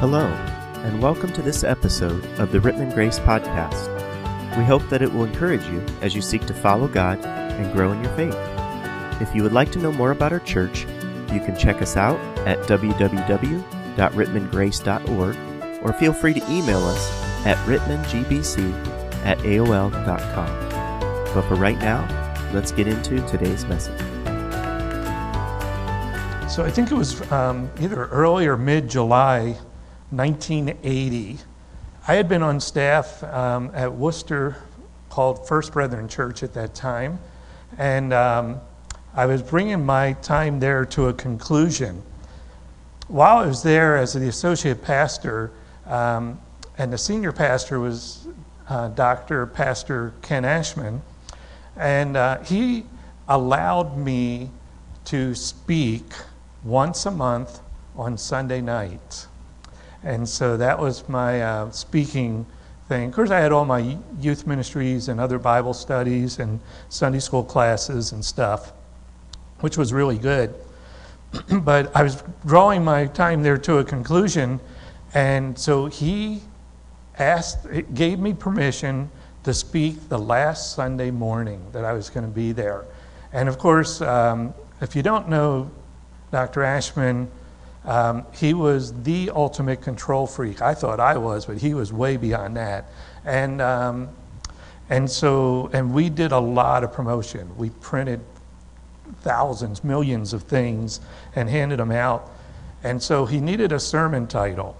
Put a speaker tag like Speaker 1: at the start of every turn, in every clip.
Speaker 1: Hello, and welcome to this episode of the Rittman Grace Podcast. We hope that it will encourage you as you seek to follow God and grow in your faith. If you would like to know more about our church, you can check us out at www.rittmangrace.org or feel free to email us at rittmangbc at aol.com. But for right now, let's get into today's message.
Speaker 2: So I think it was um, either early or mid July 1980. I had been on staff um, at Wooster called First Brethren Church at that time, and um, I was bringing my time there to a conclusion. While I was there as the associate pastor, um, and the senior pastor was uh, Dr. Pastor Ken Ashman, and uh, he allowed me to speak once a month on Sunday night. And so that was my uh, speaking thing. Of course, I had all my youth ministries and other Bible studies and Sunday school classes and stuff, which was really good. but I was drawing my time there to a conclusion, and so he asked, gave me permission to speak the last Sunday morning that I was going to be there. And of course, um, if you don't know Dr. Ashman, um, he was the ultimate control freak. I thought I was, but he was way beyond that. And, um, and so, and we did a lot of promotion. We printed thousands, millions of things and handed them out. And so he needed a sermon title.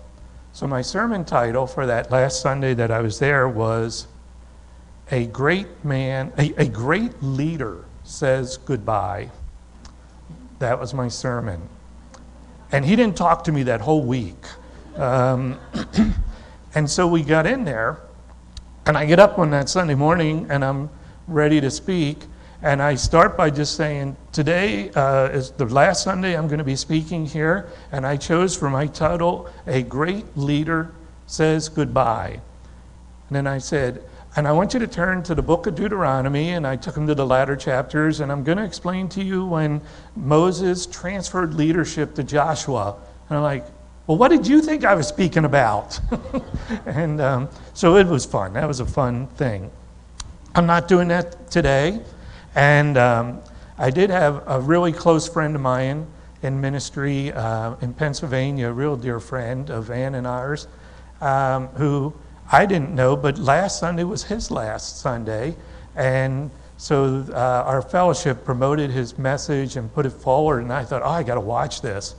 Speaker 2: So my sermon title for that last Sunday that I was there was A Great Man, a, a Great Leader Says Goodbye. That was my sermon. And he didn't talk to me that whole week. Um, and so we got in there, and I get up on that Sunday morning and I'm ready to speak. And I start by just saying, Today uh, is the last Sunday I'm going to be speaking here, and I chose for my title, A Great Leader Says Goodbye. And then I said, and I want you to turn to the book of Deuteronomy, and I took him to the latter chapters, and I'm going to explain to you when Moses transferred leadership to Joshua. And I'm like, well, what did you think I was speaking about? and um, so it was fun. That was a fun thing. I'm not doing that today. And um, I did have a really close friend of mine in ministry uh, in Pennsylvania, a real dear friend of Ann and ours, um, who I didn't know, but last Sunday was his last Sunday. And so uh, our fellowship promoted his message and put it forward. And I thought, oh, I got to watch this.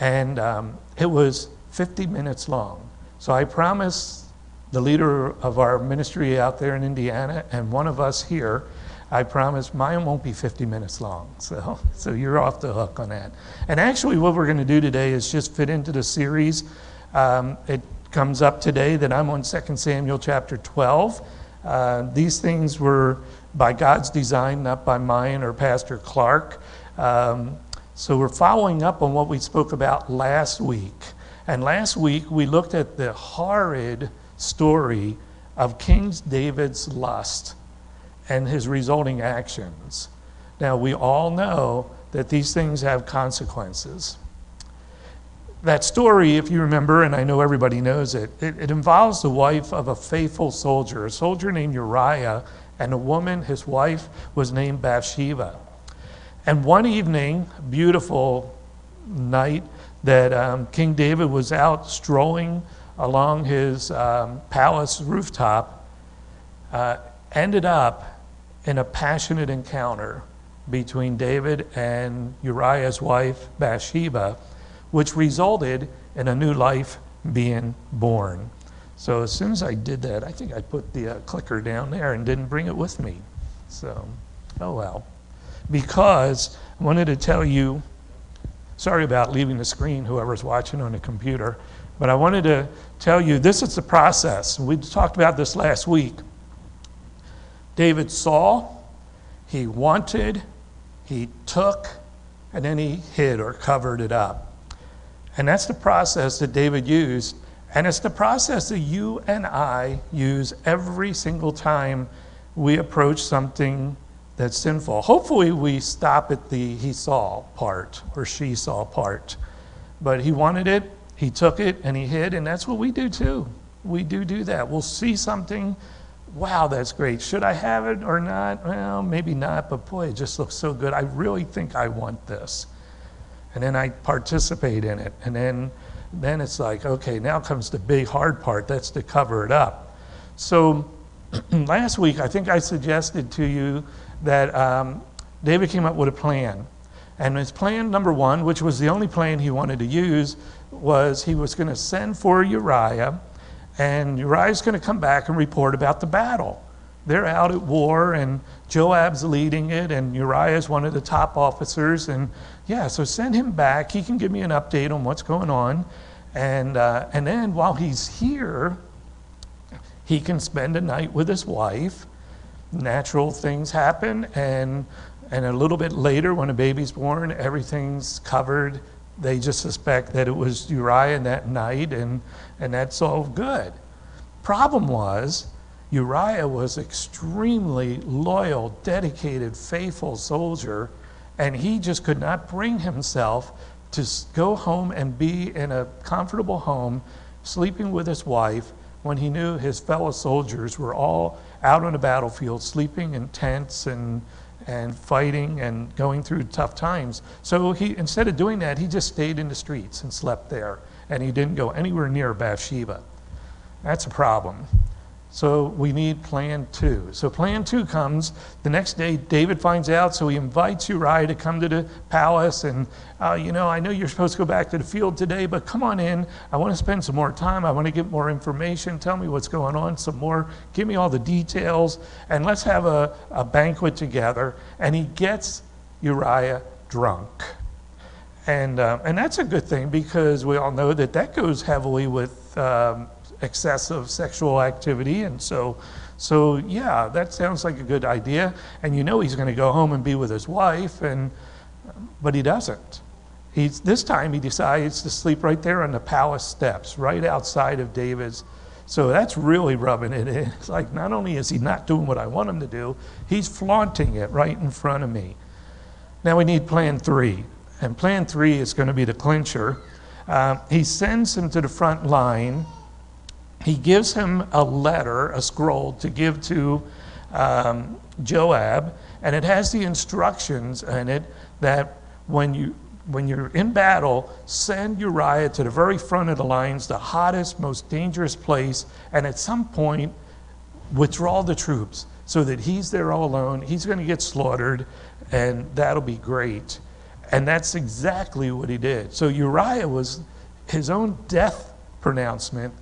Speaker 2: And um, it was 50 minutes long. So I promised the leader of our ministry out there in Indiana and one of us here, I promise mine won't be 50 minutes long. So, so you're off the hook on that. And actually, what we're going to do today is just fit into the series. Um, it comes up today that I'm on 2 Samuel chapter 12. Uh, these things were by God's design, not by mine or Pastor Clark. Um, so we're following up on what we spoke about last week. And last week we looked at the horrid story of King David's lust and his resulting actions. Now, we all know that these things have consequences that story, if you remember, and I know everybody knows it, it, it, involves the wife of a faithful soldier, a soldier named Uriah, and a woman, his wife, was named Bathsheba. And one evening, beautiful night, that um, King David was out strolling along his um, palace rooftop, uh, ended up in a passionate encounter between David and Uriah's wife, Bathsheba which resulted in a new life being born. So as soon as I did that, I think I put the uh, clicker down there and didn't bring it with me. So, oh well. Because I wanted to tell you, sorry about leaving the screen, whoever's watching on the computer, but I wanted to tell you this is the process. We talked about this last week. David saw, he wanted, he took, and then he hid or covered it up. And that's the process that David used. And it's the process that you and I use every single time we approach something that's sinful. Hopefully, we stop at the he saw part or she saw part. But he wanted it, he took it and he hid, and that's what we do too. We do do that. We'll see something, wow, that's great. Should I have it or not? Well, maybe not, but boy, it just looks so good. I really think I want this. And then I participate in it. And then, then it's like, okay, now comes the big hard part. That's to cover it up. So last week, I think I suggested to you that um, David came up with a plan. And his plan number one, which was the only plan he wanted to use, was he was going to send for Uriah, and Uriah's going to come back and report about the battle. They're out at war, and Joab's leading it, and Uriah is one of the top officers. And yeah, so send him back. He can give me an update on what's going on. And, uh, and then while he's here, he can spend a night with his wife. Natural things happen, and and a little bit later, when a baby's born, everything's covered. They just suspect that it was Uriah that night, and, and that's all good. Problem was, Uriah was extremely loyal, dedicated, faithful soldier, and he just could not bring himself to go home and be in a comfortable home, sleeping with his wife, when he knew his fellow soldiers were all out on the battlefield, sleeping in tents and and fighting and going through tough times. So he, instead of doing that, he just stayed in the streets and slept there, and he didn't go anywhere near Bathsheba. That's a problem. So we need plan two. So plan two comes the next day. David finds out, so he invites Uriah to come to the palace. And, uh, you know, I know you're supposed to go back to the field today, but come on in. I want to spend some more time. I want to get more information. Tell me what's going on some more. Give me all the details. And let's have a, a banquet together. And he gets Uriah drunk. And, uh, and that's a good thing because we all know that that goes heavily with um, excessive sexual activity. And so, so yeah, that sounds like a good idea. And you know he's going to go home and be with his wife, and, but he doesn't. He's, this time he decides to sleep right there on the palace steps, right outside of David's. So that's really rubbing it in. It's like not only is he not doing what I want him to do, he's flaunting it right in front of me. Now we need plan three. And plan three is going to be the clincher. Uh, he sends him to the front line he gives him a letter, a scroll, to give to um, Joab, and it has the instructions in it that when you when you're in battle, send Uriah to the very front of the lines, the hottest, most dangerous place, and at some point, withdraw the troops so that he's there all alone. He's going to get slaughtered, and that'll be great. And that's exactly what he did. So Uriah was his own death pronouncement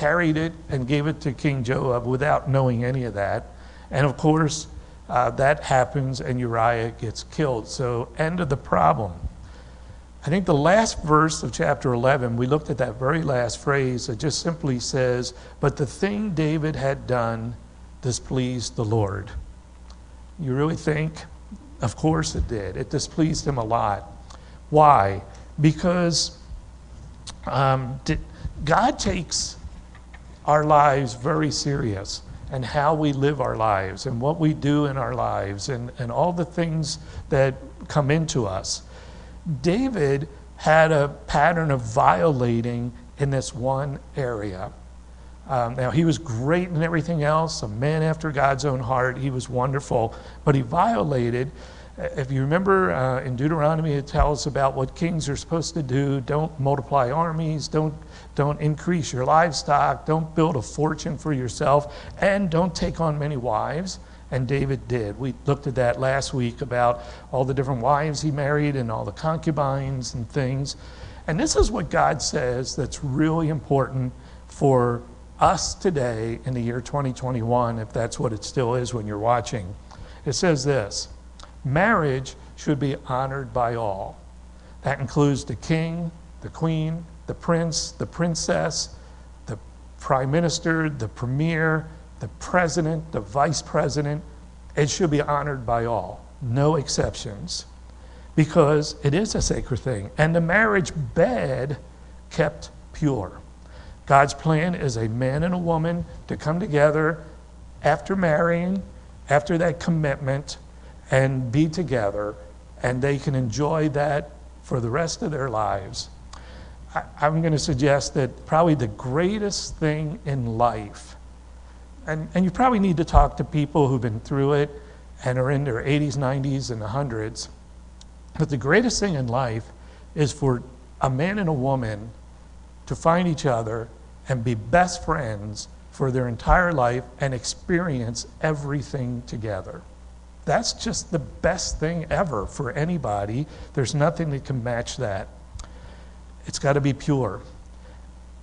Speaker 2: carried it and gave it to King Joab without knowing any of that. And of course, uh, that happens and Uriah gets killed. So, end of the problem. I think the last verse of chapter 11, we looked at that very last phrase. It just simply says, But the thing David had done displeased the Lord. You really think? Of course it did. It displeased him a lot. Why? Because um, God takes our lives very serious and how we live our lives and what we do in our lives and, and all the things that come into us. David had a pattern of violating in this one area. Um, now, he was great in everything else, a man after God's own heart. He was wonderful, but he violated if you remember uh, in Deuteronomy, it tells about what kings are supposed to do. Don't multiply armies, don't, don't increase your livestock, don't build a fortune for yourself, and don't take on many wives. And David did. We looked at that last week about all the different wives he married and all the concubines and things. And this is what God says that's really important for us today in the year 2021, if that's what it still is when you're watching. It says this marriage should be honored by all. That includes the king, the queen, the prince, the princess, the prime minister, the premier, the president, the vice president. It should be honored by all, no exceptions, because it is a sacred thing. And the marriage bed kept pure. God's plan is a man and a woman to come together after marrying, after that commitment, and be together, and they can enjoy that for the rest of their lives. I, I'm going to suggest that probably the greatest thing in life, and, and you probably need to talk to people who've been through it and are in their 80s, 90s, and 100s. But the greatest thing in life is for a man and a woman to find each other and be best friends for their entire life and experience everything together. That's just the best thing ever for anybody. There's nothing that can match that. It's got to be pure.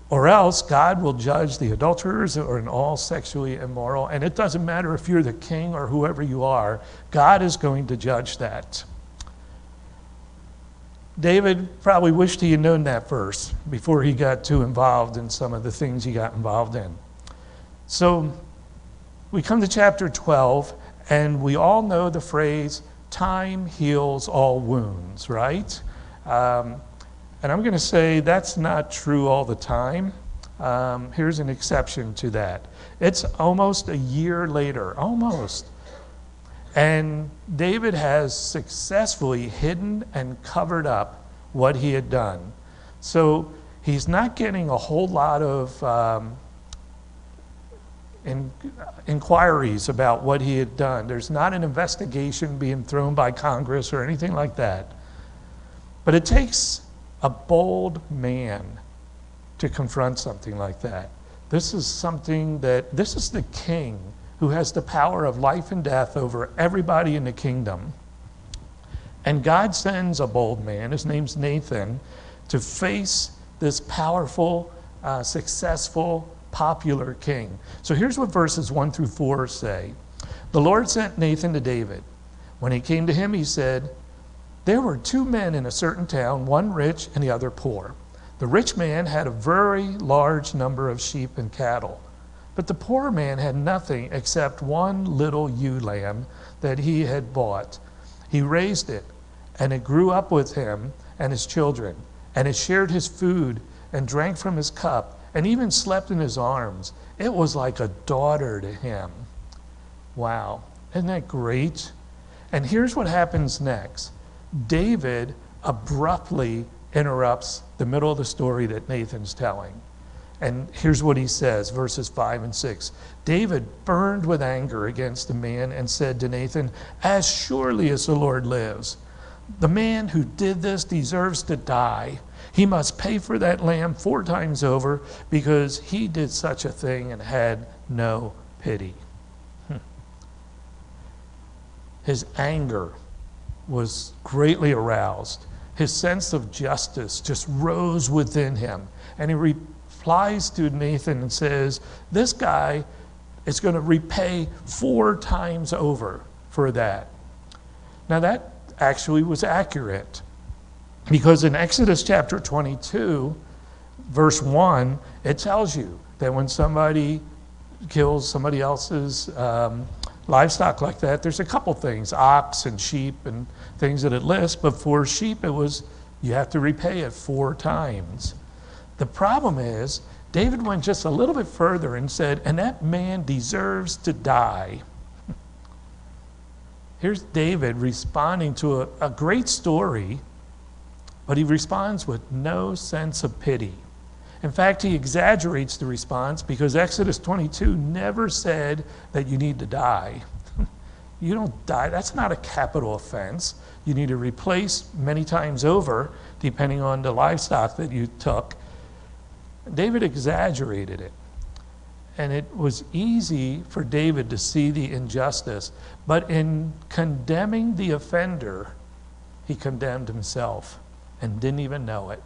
Speaker 2: Or else God will judge the adulterers or in all sexually immoral. And it doesn't matter if you're the king or whoever you are, God is going to judge that. David probably wished he had known that verse before he got too involved in some of the things he got involved in. So we come to chapter 12, and we all know the phrase, time heals all wounds, right? Um, and I'm going to say that's not true all the time. Um, here's an exception to that. It's almost a year later, almost. And David has successfully hidden and covered up what he had done. So he's not getting a whole lot of um, in, inquiries about what he had done. There's not an investigation being thrown by Congress or anything like that. But it takes a bold man to confront something like that. This is something that, this is the king who has the power of life and death over everybody in the kingdom. And God sends a bold man, his name's Nathan, to face this powerful, uh, successful, popular king. So here's what verses 1 through 4 say The Lord sent Nathan to David. When he came to him, he said, there were two men in a certain town, one rich and the other poor. The rich man had a very large number of sheep and cattle, but the poor man had nothing except one little ewe lamb that he had bought. He raised it, and it grew up with him and his children, and it shared his food and drank from his cup, and even slept in his arms. It was like a daughter to him. Wow, isn't that great? And here's what happens next. David abruptly interrupts the middle of the story that Nathan's telling. And here's what he says, verses 5 and 6. David burned with anger against the man and said to Nathan, As surely as the Lord lives, the man who did this deserves to die. He must pay for that lamb four times over because he did such a thing and had no pity. Hmm. His anger was greatly aroused. His sense of justice just rose within him. And he replies to Nathan and says, This guy is going to repay four times over for that. Now, that actually was accurate because in Exodus chapter 22, verse 1, it tells you that when somebody kills somebody else's um, livestock like that, there's a couple things ox and sheep and things that it lists, but for sheep, it was you have to repay it four times. The problem is, David went just a little bit further and said, and that man deserves to die. Here's David responding to a, a great story, but he responds with no sense of pity. In fact, he exaggerates the response because Exodus 22 never said that you need to die. You don't die. That's not a capital offense. You need to replace many times over, depending on the livestock that you took. David exaggerated it. And it was easy for David to see the injustice. But in condemning the offender, he condemned himself and didn't even know it.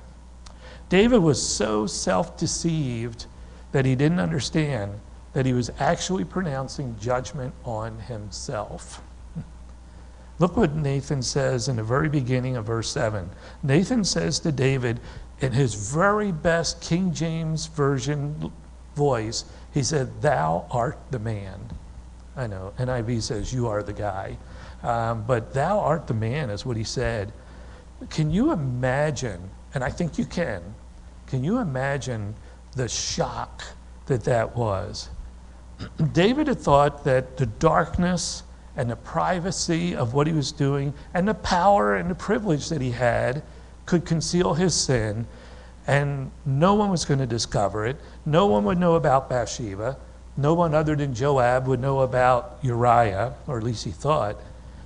Speaker 2: David was so self deceived that he didn't understand that he was actually pronouncing judgment on himself. Look what Nathan says in the very beginning of verse 7. Nathan says to David, in his very best King James Version voice, he said, Thou art the man. I know, NIV says, You are the guy. Um, but thou art the man, is what he said. Can you imagine, and I think you can, can you imagine the shock that that was? David had thought that the darkness and the privacy of what he was doing and the power and the privilege that he had could conceal his sin. and no one was going to discover it. No one would know about Bathsheba. No one other than Joab would know about Uriah, or at least he thought.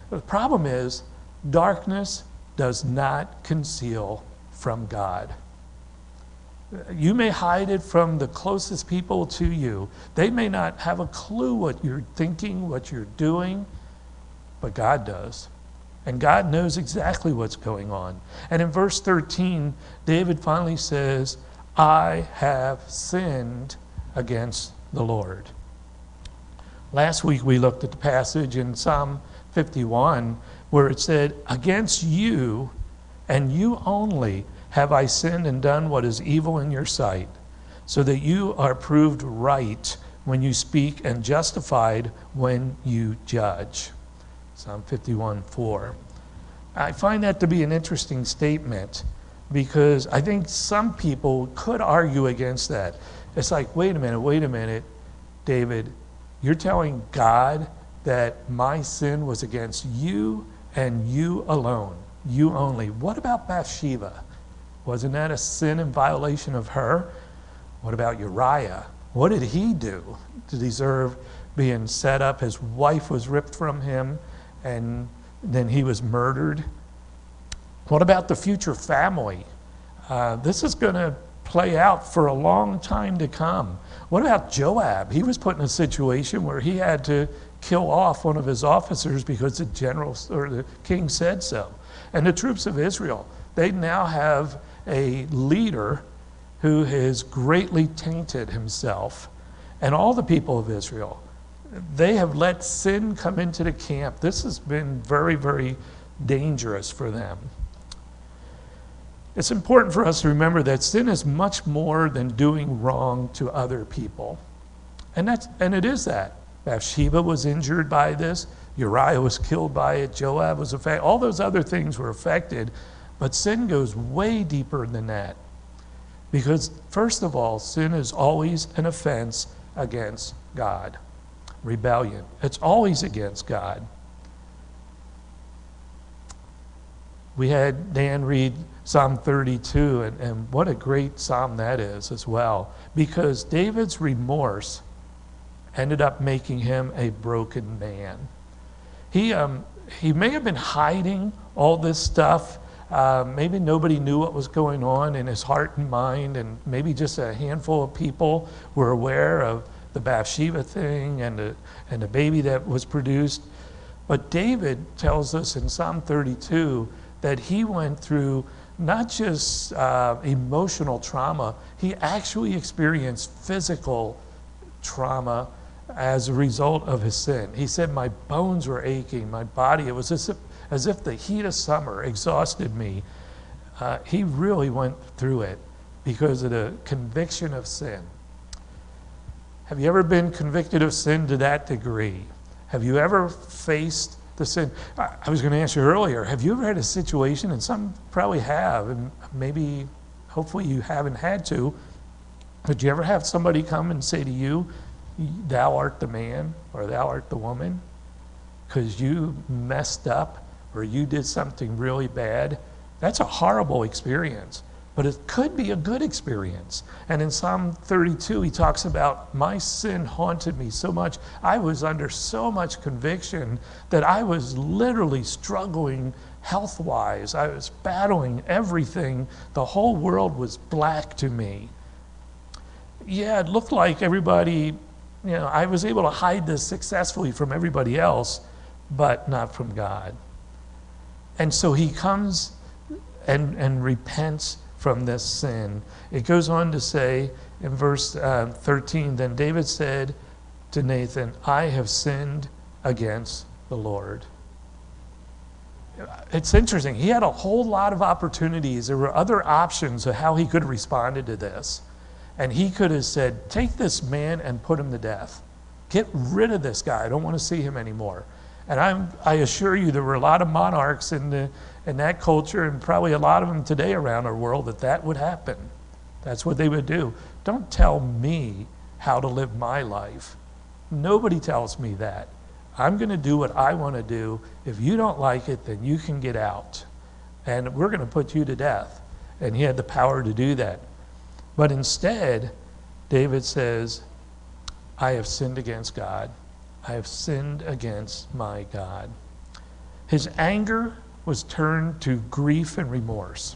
Speaker 2: But the problem is, darkness does not conceal from God. You may hide it from the closest people to you. They may not have a clue what you're thinking, what you're doing, but God does. And God knows exactly what's going on. And in verse 13, David finally says, I have sinned against the Lord. Last week we looked at the passage in Psalm 51 where it said, Against you and you only have I sinned and done what is evil in your sight, so that you are proved right when you speak and justified when you judge. Psalm 51 4. I find that to be an interesting statement because I think some people could argue against that. It's like, wait a minute, wait a minute, David, you're telling God that my sin was against you and you alone, you only. What about Bathsheba? Wasn't that a sin and violation of her? What about Uriah? What did he do to deserve being set up? His wife was ripped from him and then he was murdered. What about the future family? Uh, this is going to play out for a long time to come. What about Joab? He was put in a situation where he had to kill off one of his officers because the general or the king said so. And the troops of Israel, they now have a leader who has greatly tainted himself. And all the people of Israel, they have let sin come into the camp. This has been very, very dangerous for them. It's important for us to remember that sin is much more than doing wrong to other people. And, that's, and it is that. Bathsheba was injured by this. Uriah was killed by it. Joab was affected. All those other things were affected. But sin goes way deeper than that. Because, first of all, sin is always an offense against God. Rebellion. It's always against God. We had Dan read Psalm 32, and, and what a great psalm that is as well, because David's remorse ended up making him a broken man. He, um, he may have been hiding all this stuff. Uh, maybe nobody knew what was going on in his heart and mind, and maybe just a handful of people were aware of the Bathsheba thing and the, and the baby that was produced. But David tells us in Psalm 32 that he went through not just uh, emotional trauma, he actually experienced physical trauma as a result of his sin. He said, My bones were aching, my body, it was as if, as if the heat of summer exhausted me. Uh, he really went through it because of the conviction of sin. Have you ever been convicted of sin to that degree? Have you ever faced the sin. I was going to ask you earlier, have you ever had a situation, and some probably have, and maybe, hopefully, you haven't had to, but you ever have somebody come and say to you, Thou art the man or thou art the woman? Because you messed up or you did something really bad? That's a horrible experience but it could be a good experience. And in Psalm 32, he talks about, My sin haunted me so much. I was under so much conviction that I was literally struggling health wise. I was battling everything. The whole world was black to me. Yeah, it looked like everybody, you know, I was able to hide this successfully from everybody else, but not from God. And so he comes and, and repents from this sin. It goes on to say in verse uh, 13 Then David said to Nathan, I have sinned against the Lord. It's interesting. He had a whole lot of opportunities. There were other options of how he could have responded to this. And he could have said, Take this man and put him to death. Get rid of this guy. I don't want to see him anymore. And I'm, I assure you, there were a lot of monarchs in the, in that culture, and probably a lot of them today around our world, that that would happen. That's what they would do. Don't tell me how to live my life. Nobody tells me that. I'm going to do what I want to do. If you don't like it, then you can get out. And we're going to put you to death. and he had the power to do that. But instead, David says, I have sinned against God. I have sinned against my God. His anger was turned to grief and remorse.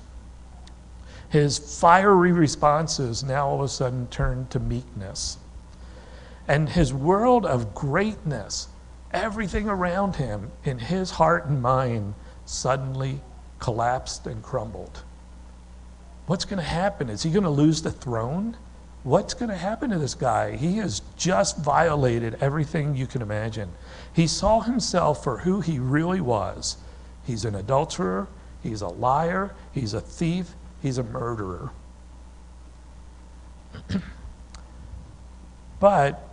Speaker 2: His fiery responses now all of a sudden turned to meekness. And his world of greatness, everything around him in his heart and mind suddenly collapsed and crumbled. What's going to happen? Is he going to lose the throne? What's going to happen to this guy? He has just violated everything you can imagine. He saw himself for who he really was. He's an adulterer, he's a liar, he's a thief, he's a murderer. but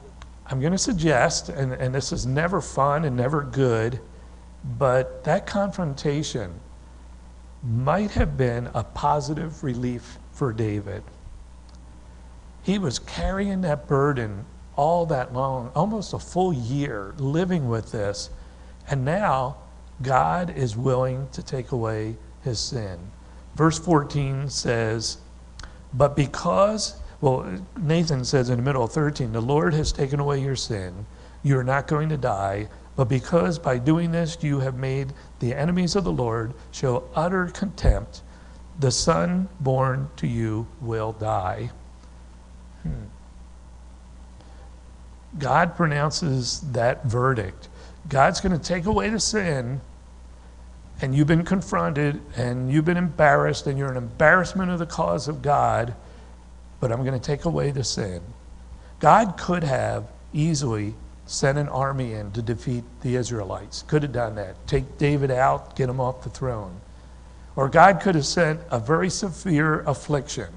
Speaker 2: I'm going to suggest, and, and this is never fun and never good, but that confrontation might have been a positive relief for David. He was carrying that burden all that long, almost a full year, living with this. And now God is willing to take away his sin. Verse 14 says, But because, well, Nathan says in the middle of 13, the Lord has taken away your sin. You're not going to die. But because by doing this you have made the enemies of the Lord show utter contempt, the son born to you will die. Hmm. God pronounces that verdict. God's going to take away the sin, and you've been confronted, and you've been embarrassed, and you're an embarrassment of the cause of God, but I'm going to take away the sin. God could have easily sent an army in to defeat the Israelites. Could have done that. Take David out, get him off the throne. Or God could have sent a very severe affliction.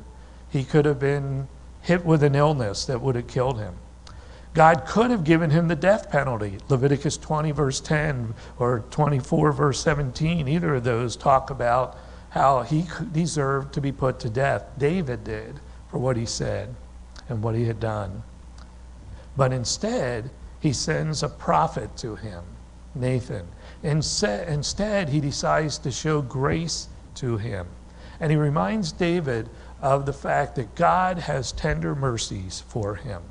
Speaker 2: He could have been hit with an illness that would have killed him. God could have given him the death penalty. Leviticus 20, verse 10, or 24, verse 17, either of those talk about how he deserved to be put to death. David did for what he said and what he had done. But instead, he sends a prophet to him, Nathan. Instead, he decides to show grace to him. And he reminds David of the fact that God has tender mercies for him.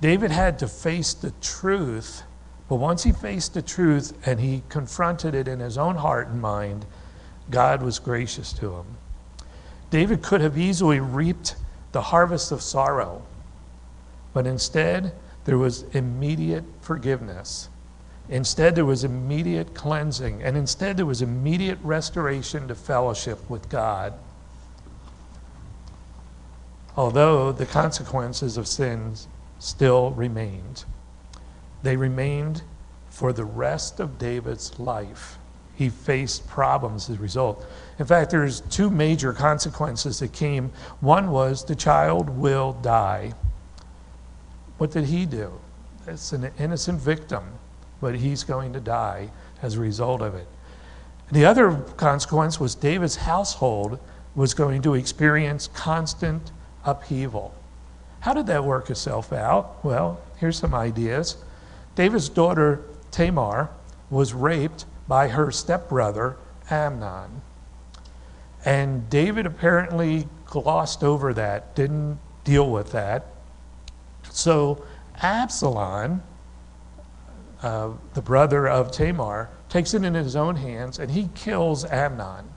Speaker 2: David had to face the truth, but once he faced the truth and he confronted it in his own heart and mind, God was gracious to him. David could have easily reaped the harvest of sorrow, but instead, there was immediate forgiveness. Instead, there was immediate cleansing, and instead, there was immediate restoration to fellowship with God. Although the consequences of sins still remained. They remained for the rest of David's life. He faced problems as a result. In fact, there's two major consequences that came. One was the child will die. What did he do? It's an innocent victim, but he's going to die as a result of it. The other consequence was David's household was going to experience constant upheaval. How did that work itself out? Well, here's some ideas. David's daughter, Tamar, was raped by her stepbrother, Amnon. And David apparently glossed over that, didn't deal with that. So Absalom, uh, the brother of Tamar, takes it in his own hands and he kills Amnon.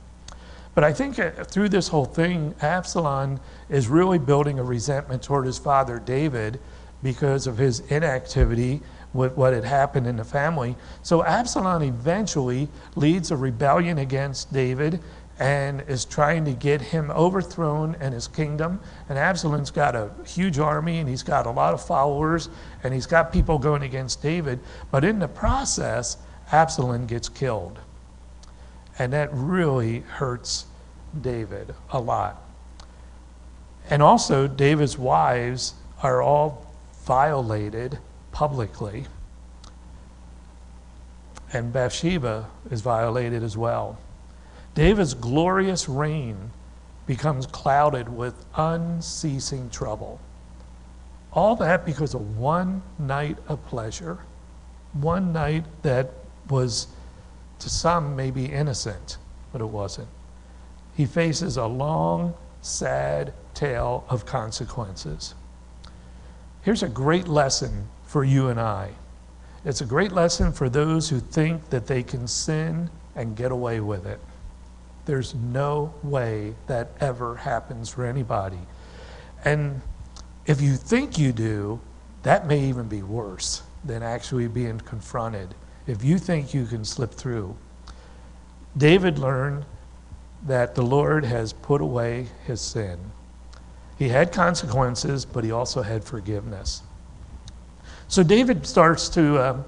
Speaker 2: But I think uh, through this whole thing, Absalom is really building a resentment toward his father David because of his inactivity with what had happened in the family. So Absalom eventually leads a rebellion against David and is trying to get him overthrown and his kingdom. And Absalom's got a huge army and he's got a lot of followers and he's got people going against David. But in the process, Absalom gets killed. And that really hurts David a lot. And also, David's wives are all violated publicly. And Bathsheba is violated as well. David's glorious reign becomes clouded with unceasing trouble. All that because of one night of pleasure, one night that was to some may be innocent, but it wasn't. he faces a long, sad tale of consequences. Here's a great lesson for you and I. It's a great lesson for those who think that they can sin and get away with it. There's no way that ever happens for anybody. And if you think you do, that may even be worse than actually being confronted. If you think you can slip through, David learned that the Lord has put away his sin. He had consequences, but he also had forgiveness. So David starts to, um,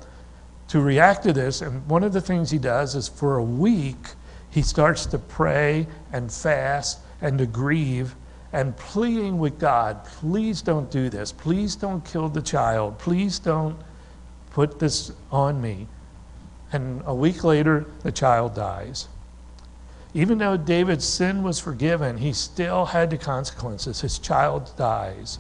Speaker 2: to react to this, and one of the things he does is for a week, he starts to pray and fast and to grieve and pleading with God, please don't do this. Please don't kill the child. Please don't put this on me. And a week later, the child dies. Even though David's sin was forgiven, he still had the consequences. His child dies.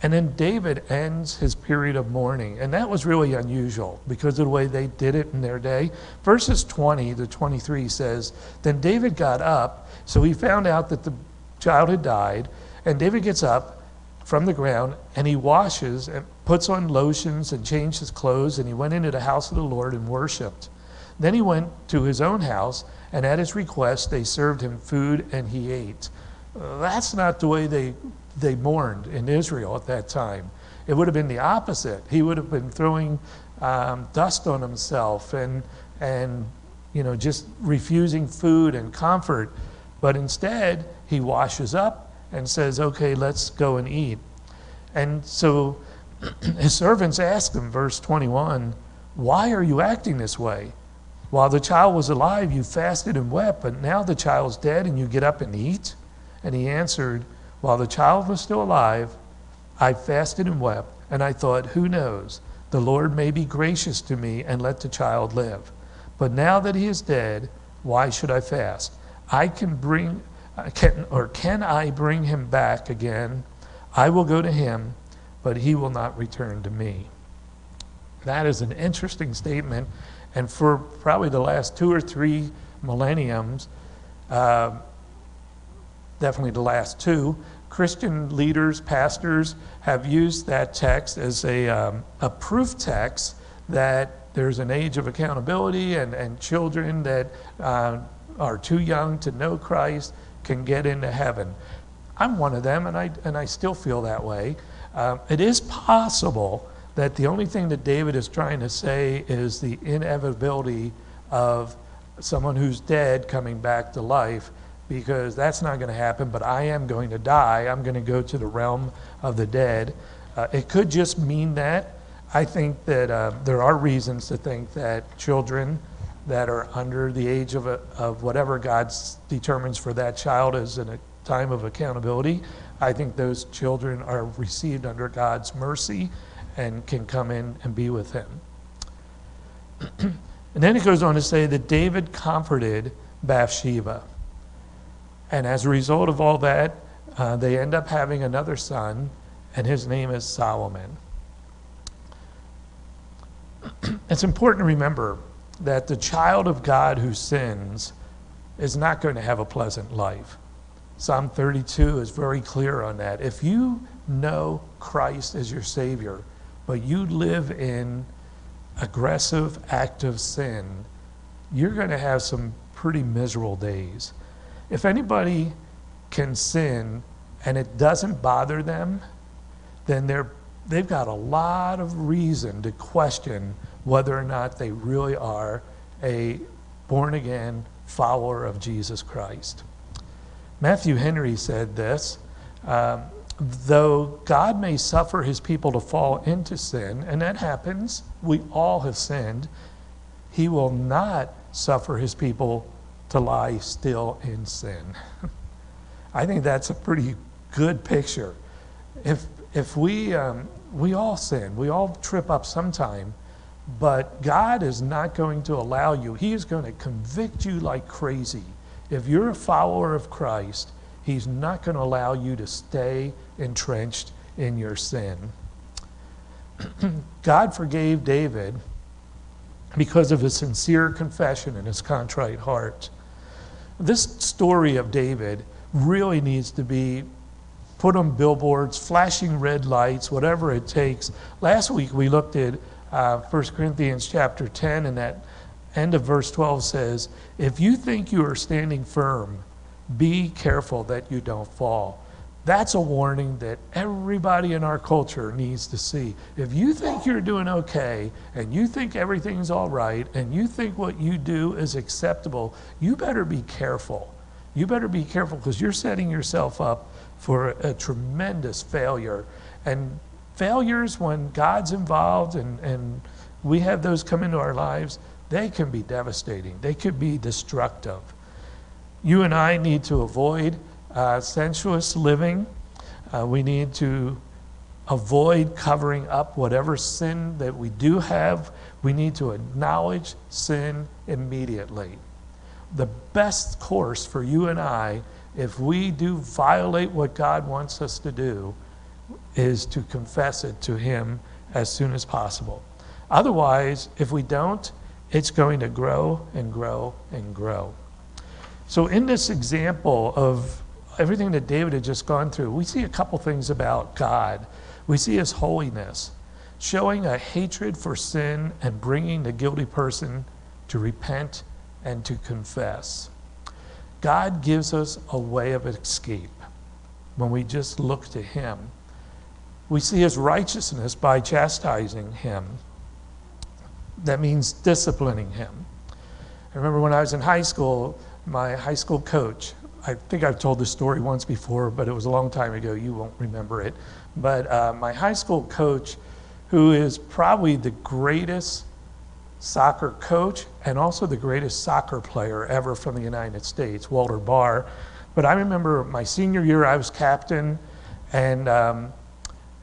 Speaker 2: And then David ends his period of mourning. And that was really unusual because of the way they did it in their day. Verses 20 to 23 says Then David got up, so he found out that the child had died. And David gets up from the ground and he washes and puts on lotions and changed his clothes. And he went into the house of the Lord and worshiped. Then he went to his own house and at his request, they served him food and he ate. That's not the way they, they mourned in Israel at that time. It would have been the opposite. He would have been throwing um, dust on himself and, and you know, just refusing food and comfort. But instead, he washes up and says, Okay, let's go and eat. And so his servants asked him, verse 21, Why are you acting this way? While the child was alive, you fasted and wept, but now the child's dead and you get up and eat? And he answered, While the child was still alive, I fasted and wept, and I thought, Who knows? The Lord may be gracious to me and let the child live. But now that he is dead, why should I fast? I can bring, can, or can I bring him back again? I will go to him, but he will not return to me. That is an interesting statement and for probably the last two or three millenniums, uh, definitely the last two, Christian leaders, pastors have used that text as a, um, a proof text that there's an age of accountability and, and children that uh, are too young to know Christ can get into heaven. I'm one of them, and I, and I still feel that way. Uh, it is possible that the only thing that David is trying to say is the inevitability of someone who's dead coming back to life because that's not going to happen, but I am going to die. I'm going to go to the realm of the dead. Uh, it could just mean that. I think that uh, there are reasons to think that children that are under the age of, a, of whatever God determines for that child as in a time of accountability, I think those children are received under God's mercy and can come in and be with him. and then it goes on to say that David comforted Bathsheba. And as a result of all that, uh, they end up having another son, and his name is Solomon. it's important to remember that the child of God who sins is not going to have a pleasant life. Psalm 32 is very clear on that. If you know Christ as your Savior, but you live in aggressive, active sin, you're going to have some pretty miserable days. If anybody can sin and it doesn't bother them, then they're, they've got a lot of reason to question whether or not they really are a born again follower of Jesus Christ. Matthew Henry said this. Um, though God may suffer his people to fall into sin, and that happens, we all have sinned, he will not suffer his people to lie still in sin. I think that's a pretty good picture. If, if we, um, we all sin, we all trip up sometime, but God is not going to allow you, He is going to convict you like crazy. If you're a follower of Christ, He's not going to allow you to stay entrenched in your sin. God forgave David because of his sincere confession and his contrite heart. This story of David really needs to be put on billboards, flashing red lights, whatever it takes. Last week we looked at uh, 1 Corinthians chapter 10, and that end of verse 12 says, If you think you are standing firm, be careful that you don't fall. That's a warning that everybody in our culture needs to see. If you think you're doing okay and you think everything's all right and you think what you do is acceptable, you better be careful. You better be careful because you're setting yourself up for a, a tremendous failure. And failures, when God's involved and, and we have those come into our lives, they can be devastating. They could be destructive. You and I need to avoid uh, sensuous living. Uh, we need to avoid covering up whatever sin that we do have. We need to acknowledge sin immediately. The best course for you and I, if we do violate what God wants us to do, is to confess it to Him as soon as possible. Otherwise, if we don't, it's going to grow and grow and grow. So, in this example of everything that David had just gone through, we see a couple things about God. We see his holiness, showing a hatred for sin and bringing the guilty person to repent and to confess. God gives us a way of escape when we just look to him. We see his righteousness by chastising him. That means disciplining him. I remember when I was in high school, my high school coach, I think I've told this story once before, but it was a long time ago. You won't remember it. But uh, my high school coach, who is probably the greatest soccer coach and also the greatest soccer player ever from the United States, Walter Bahr. But I remember my senior year, I was captain, and, um,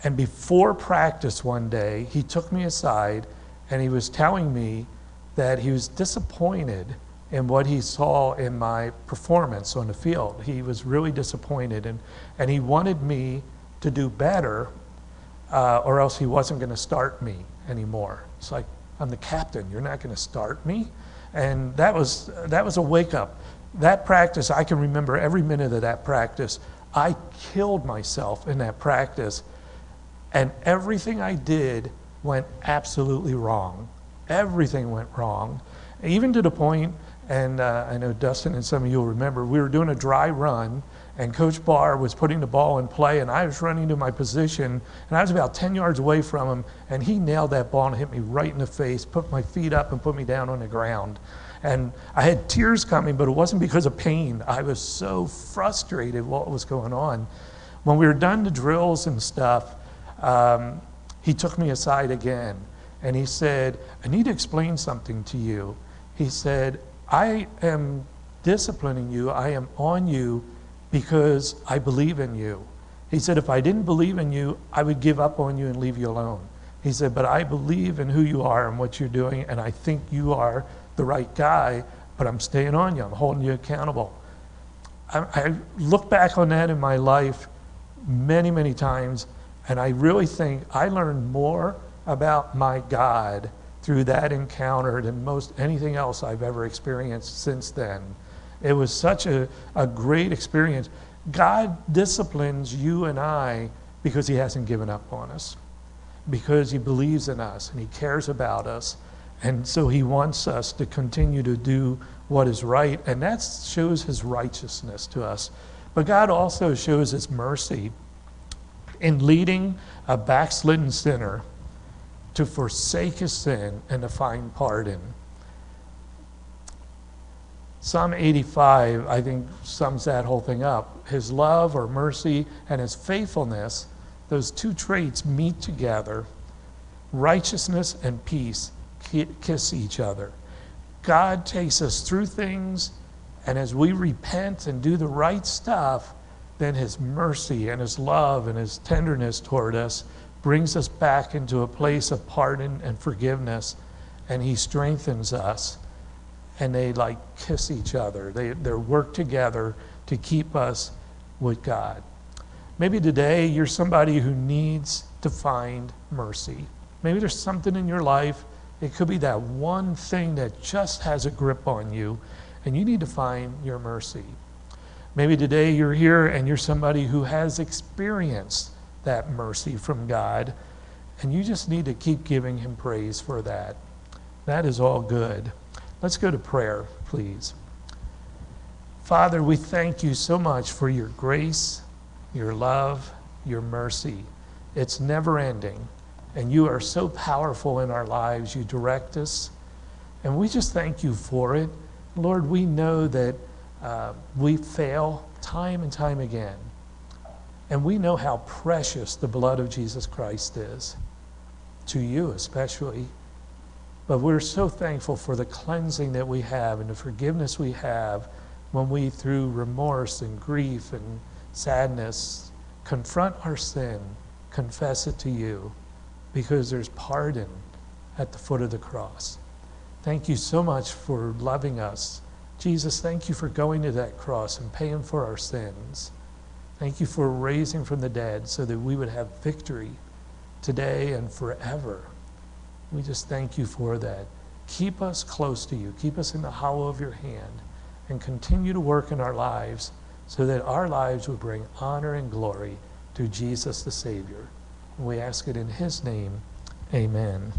Speaker 2: and before practice one day, he took me aside and he was telling me that he was disappointed in what he saw in my performance on the field. He was really disappointed, and, and he wanted me to do better, uh, or else he wasn't going to start me anymore. It's like, I'm the captain, you're not going to start me? And that was, that was a wake up. That practice, I can remember every minute of that practice. I killed myself in that practice, and everything I did went absolutely wrong. Everything went wrong, even to the point and uh, I know Dustin and some of you will remember, we were doing a dry run, and Coach Bahr was putting the ball in play, and I was running to my position, and I was about 10 yards away from him, and he nailed that ball and hit me right in the face, put my feet up, and put me down on the ground. And I had tears coming, but it wasn't because of pain. I was so frustrated what was going on. When we were done the drills and stuff, um, he took me aside again, and he said, I need to explain something to you. He said, I am disciplining you, I am on you because I believe in you. He said, if I didn't believe in you, I would give up on you and leave you alone. He said, but I believe in who you are and what you're doing, and I think you are the right guy, but I'm staying on you, I'm holding you accountable. I, I look back on that in my life many, many times, and I really think I learned more about my God through that encounter than most anything else I've ever experienced since then. It was such a, a great experience. God disciplines you and I because He hasn't given up on us, because He believes in us and He cares about us. And so He wants us to continue to do what is right, and that shows His righteousness to us. But God also shows His mercy in leading a backslidden sinner to forsake his sin and to find pardon. Psalm 85, I think, sums that whole thing up. His love or mercy and his faithfulness, those two traits meet together. Righteousness and peace kiss each other. God takes us through things, and as we repent and do the right stuff, then his mercy and his love and his tenderness toward us brings us back into a place of pardon and forgiveness, and He strengthens us. And they like kiss each other. They, they work together to keep us with God. Maybe today you're somebody who needs to find mercy. Maybe there's something in your life, it could be that one thing that just has a grip on you, and you need to find your mercy. Maybe today you're here and you're somebody who has experienced that mercy from God, and you just need to keep giving Him praise for that. That is all good. Let's go to prayer, please. Father, we thank you so much for your grace, your love, your mercy. It's never ending, and you are so powerful in our lives. You direct us, and we just thank you for it. Lord, we know that uh, we fail time and time again. And we know how precious the blood of Jesus Christ is, to you especially. But we're so thankful for the cleansing that we have and the forgiveness we have when we, through remorse and grief and sadness, confront our sin, confess it to you, because there's pardon at the foot of the cross. Thank you so much for loving us. Jesus, thank you for going to that cross and paying for our sins. Thank you for raising from the dead so that we would have victory today and forever. We just thank you for that. Keep us close to you, keep us in the hollow of your hand, and continue to work in our lives so that our lives would bring honor and glory to Jesus the Savior. We ask it in his name. Amen.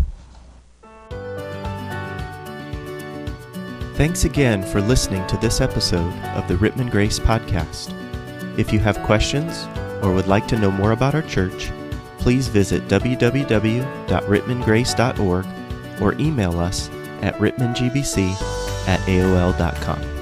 Speaker 1: Thanks again for listening to this episode of the Rittman Grace Podcast. If you have questions or would like to know more about our church, please visit www.rittmangrace.org or email us at rittmangbc at aol.com.